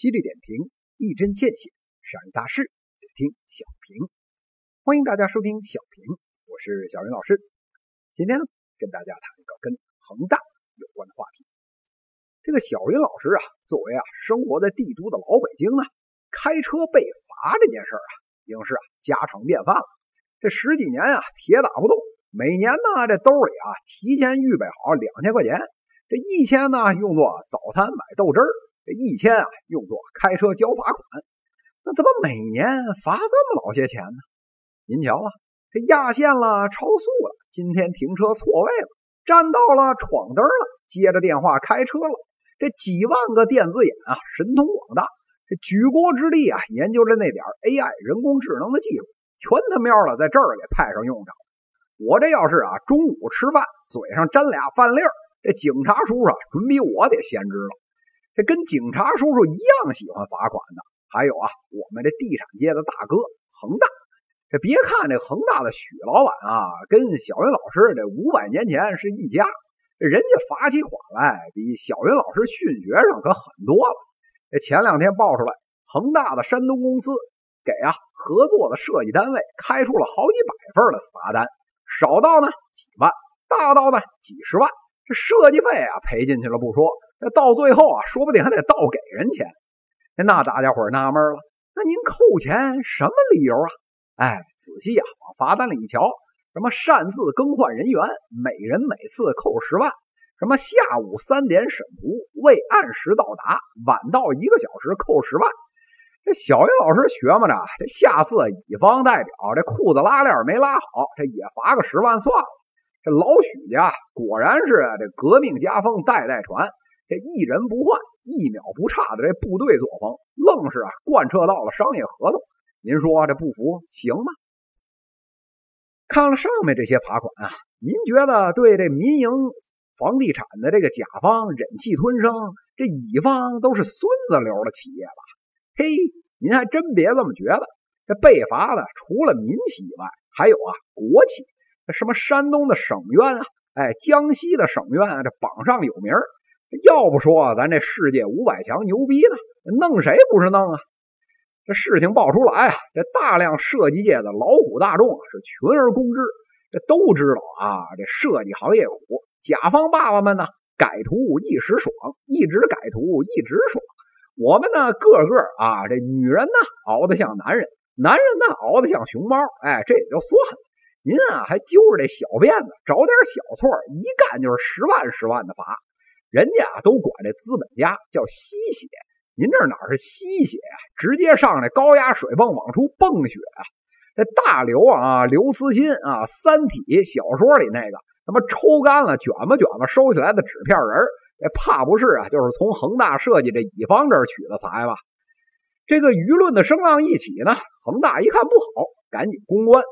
犀利点评，一针见血；商业大事，得听小平。欢迎大家收听小平，我是小云老师。今天呢，跟大家谈一个跟恒大有关的话题。这个小云老师啊，作为啊生活在帝都的老北京啊，开车被罚这件事啊，已经是啊家常便饭了。这十几年啊，铁打不动，每年呢，这兜里啊提前预备好两千块钱，这一千呢用作早餐买豆汁儿。这一千啊，用作开车交罚款，那怎么每年罚这么老些钱呢？您瞧啊，这压线了，超速了，今天停车错位了，占道了，闯灯了，接着电话开车了，这几万个电子眼啊，神通广大，这举国之力啊，研究着那点 AI 人工智能的技术，全他喵的在这儿给派上用场。我这要是啊，中午吃饭嘴上沾俩饭粒儿，这警察叔叔啊准比我得先知道。这跟警察叔叔一样喜欢罚款的，还有啊，我们这地产界的大哥恒大。这别看这恒大的许老板啊，跟小云老师这五百年前是一家，人家罚起款来比小云老师训学生可狠多了。这前两天爆出来，恒大的山东公司给啊合作的设计单位开出了好几百份的罚单，少到呢几万，大到呢几十万，设计费啊赔进去了不说。那到最后啊，说不定还得倒给人钱。那大家伙纳闷了，那您扣钱什么理由啊？哎，仔细啊往罚单里一瞧，什么擅自更换人员，每人每次扣十万；什么下午三点审图未按时到达，晚到一个小时扣十万。这小云老师学嘛着，这下次乙方代表这裤子拉链没拉好，这也罚个十万算了。这老许家果然是这革命家风代代传。这一人不换，一秒不差的这部队作风，愣是啊贯彻到了商业合同。您说这不服行吗？看了上面这些罚款啊，您觉得对这民营房地产的这个甲方忍气吞声，这乙方都是孙子流的企业吧？嘿，您还真别这么觉得。这被罚的除了民企以外，还有啊国企，什么山东的省院啊，哎，江西的省院啊，这榜上有名。要不说咱这世界五百强牛逼呢，弄谁不是弄啊？这事情爆出来啊，这大量设计界的老虎大众啊是群而攻之。这都知道啊，这设计行业苦，甲方爸爸们呢改图一时爽，一直改图一直爽。我们呢个个啊，这女人呢熬得像男人，男人呢熬得像熊猫。哎，这也就算了，您啊还揪着这小辫子找点小错，一干就是十万十万的罚。人家啊都管这资本家叫吸血，您这哪是吸血啊？直接上来高压水泵往出泵血啊！这大刘啊，刘慈欣啊，《三体》小说里那个他妈抽干了卷吧卷吧收起来的纸片人，这怕不是啊？就是从恒大设计这乙方这儿取的财吧？这个舆论的声浪一起呢，恒大一看不好，赶紧公关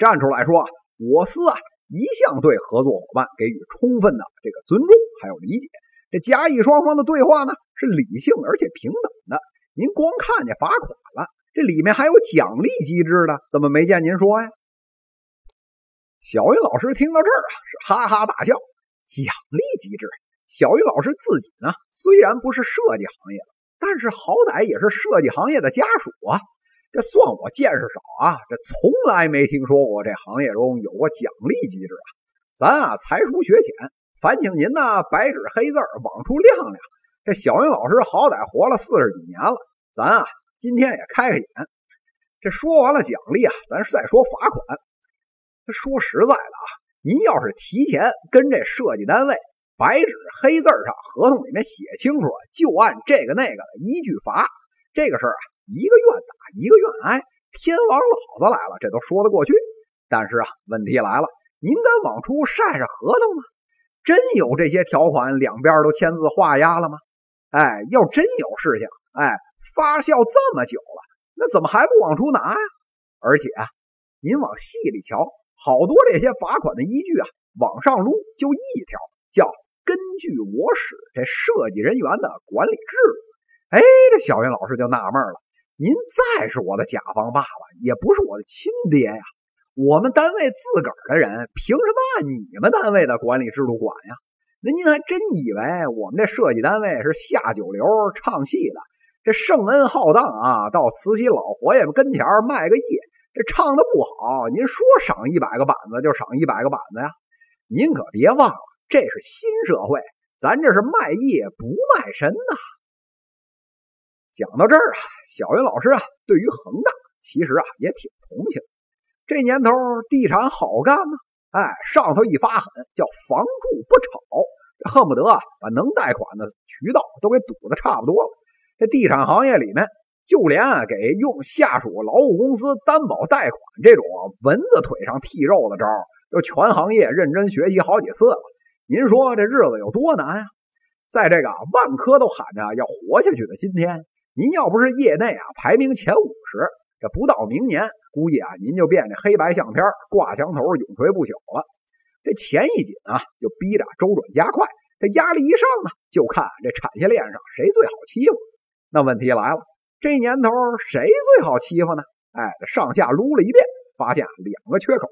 站出来说：“我司啊。”一向对合作伙伴给予充分的这个尊重还有理解，这甲乙双方的对话呢是理性而且平等的。您光看见罚款了，这里面还有奖励机制的，怎么没见您说呀？小云老师听到这儿啊，是哈哈大笑。奖励机制，小云老师自己呢虽然不是设计行业的，但是好歹也是设计行业的家属啊。这算我见识少啊！这从来没听说过这行业中有过奖励机制啊！咱啊才疏学浅，烦请您呢白纸黑字往出亮亮。这小云老师好歹活了四十几年了，咱啊今天也开开眼。这说完了奖励啊，咱再说罚款。说实在的啊，您要是提前跟这设计单位白纸黑字上合同里面写清楚，就按这个那个的依据罚，这个事儿啊。一个愿打一个愿挨，天王老子来了，这都说得过去。但是啊，问题来了，您敢往出晒晒合同吗？真有这些条款，两边都签字画押了吗？哎，要真有事情，哎，发酵这么久了，那怎么还不往出拿呀？而且啊，您往细里瞧，好多这些罚款的依据啊，往上撸就一条，叫根据我使这设计人员的管理制度。哎，这小云老师就纳闷了。您再是我的甲方爸爸，也不是我的亲爹呀。我们单位自个儿的人，凭什么按你们单位的管理制度管呀？那您还真以为我们这设计单位是下九流唱戏的？这圣恩浩荡啊，到慈禧老佛爷跟前卖个艺，这唱的不好，您说赏一百个板子就赏一百个板子呀。您可别忘了，这是新社会，咱这是卖艺不卖身呐。讲到这儿啊，小云老师啊，对于恒大其实啊也挺同情。这年头地产好干吗？哎，上头一发狠，叫房住不炒，恨不得啊把能贷款的渠道都给堵得差不多了。这地产行业里面，就连啊给用下属劳务公司担保贷款这种蚊子腿上剔肉的招都全行业认真学习好几次了。您说这日子有多难啊？在这个万科都喊着要活下去的今天，您要不是业内啊排名前五十，这不到明年，估计啊您就变这黑白相片挂墙头，永垂不朽了。这钱一紧啊，就逼着周转加快。这压力一上啊，就看这产业链上谁最好欺负。那问题来了，这年头谁最好欺负呢？哎，上下撸了一遍，发现两个缺口，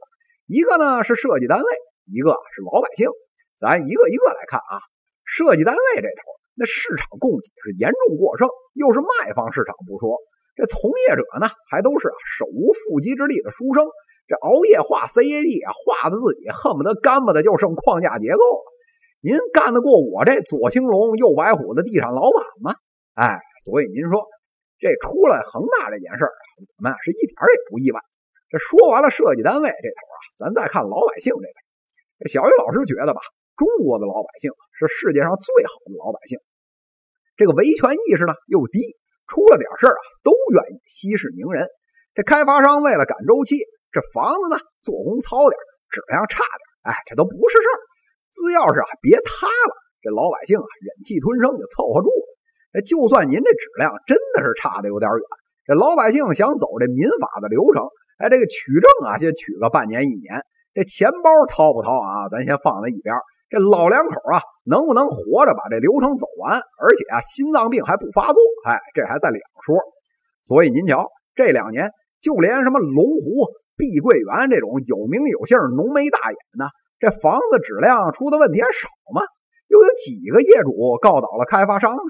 一个呢是设计单位，一个是老百姓。咱一个一个来看啊。设计单位这头，那市场供给是严重过剩，又是卖方市场不说，这从业者呢还都是啊手无缚鸡之力的书生，这熬夜画 CAD 啊，画的自己恨不得干巴的就剩框架结构了。您干得过我这左青龙右白虎的地产老板吗？哎，所以您说这出来恒大这件事儿，我们是一点也不意外。这说完了设计单位这头啊，咱再看老百姓这边。小雨老师觉得吧，中国的老百姓是世界上最好的老百姓，这个维权意识呢又低，出了点事儿啊都愿意息事宁人。这开发商为了赶周期，这房子呢做工糙点，质量差点，哎，这都不是事儿。只要是啊别塌了，这老百姓啊忍气吞声就凑合住了。哎，就算您这质量真的是差的有点远，这老百姓想走这民法的流程，哎，这个取证啊，先取个半年一年，这钱包掏不掏啊？咱先放在一边。这老两口啊，能不能活着把这流程走完？而且啊，心脏病还不发作？哎，这还在两说。所以您瞧，这两年就连什么龙湖、碧桂园这种有名有姓浓眉大眼的，这房子质量出的问题还少吗？又有几个业主告倒了开发商呢？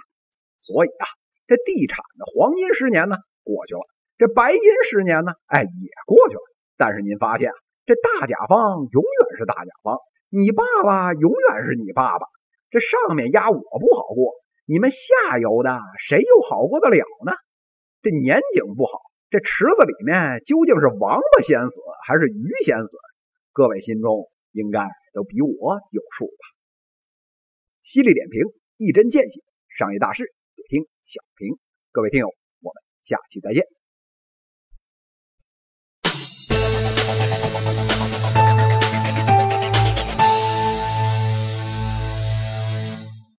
所以啊，这地产的黄金十年呢过去了，这白银十年呢，哎也过去了。但是您发现，这大甲方永远是大甲方，你爸爸永远是你爸爸。这上面压我不好过，你们下游的谁又好过得了呢？这年景不好，这池子里面究竟是王八先死还是鱼先死？各位心中应该都比我有数吧？犀利点评，一针见血，商业大事。听小平，各位听友，我们下期再见。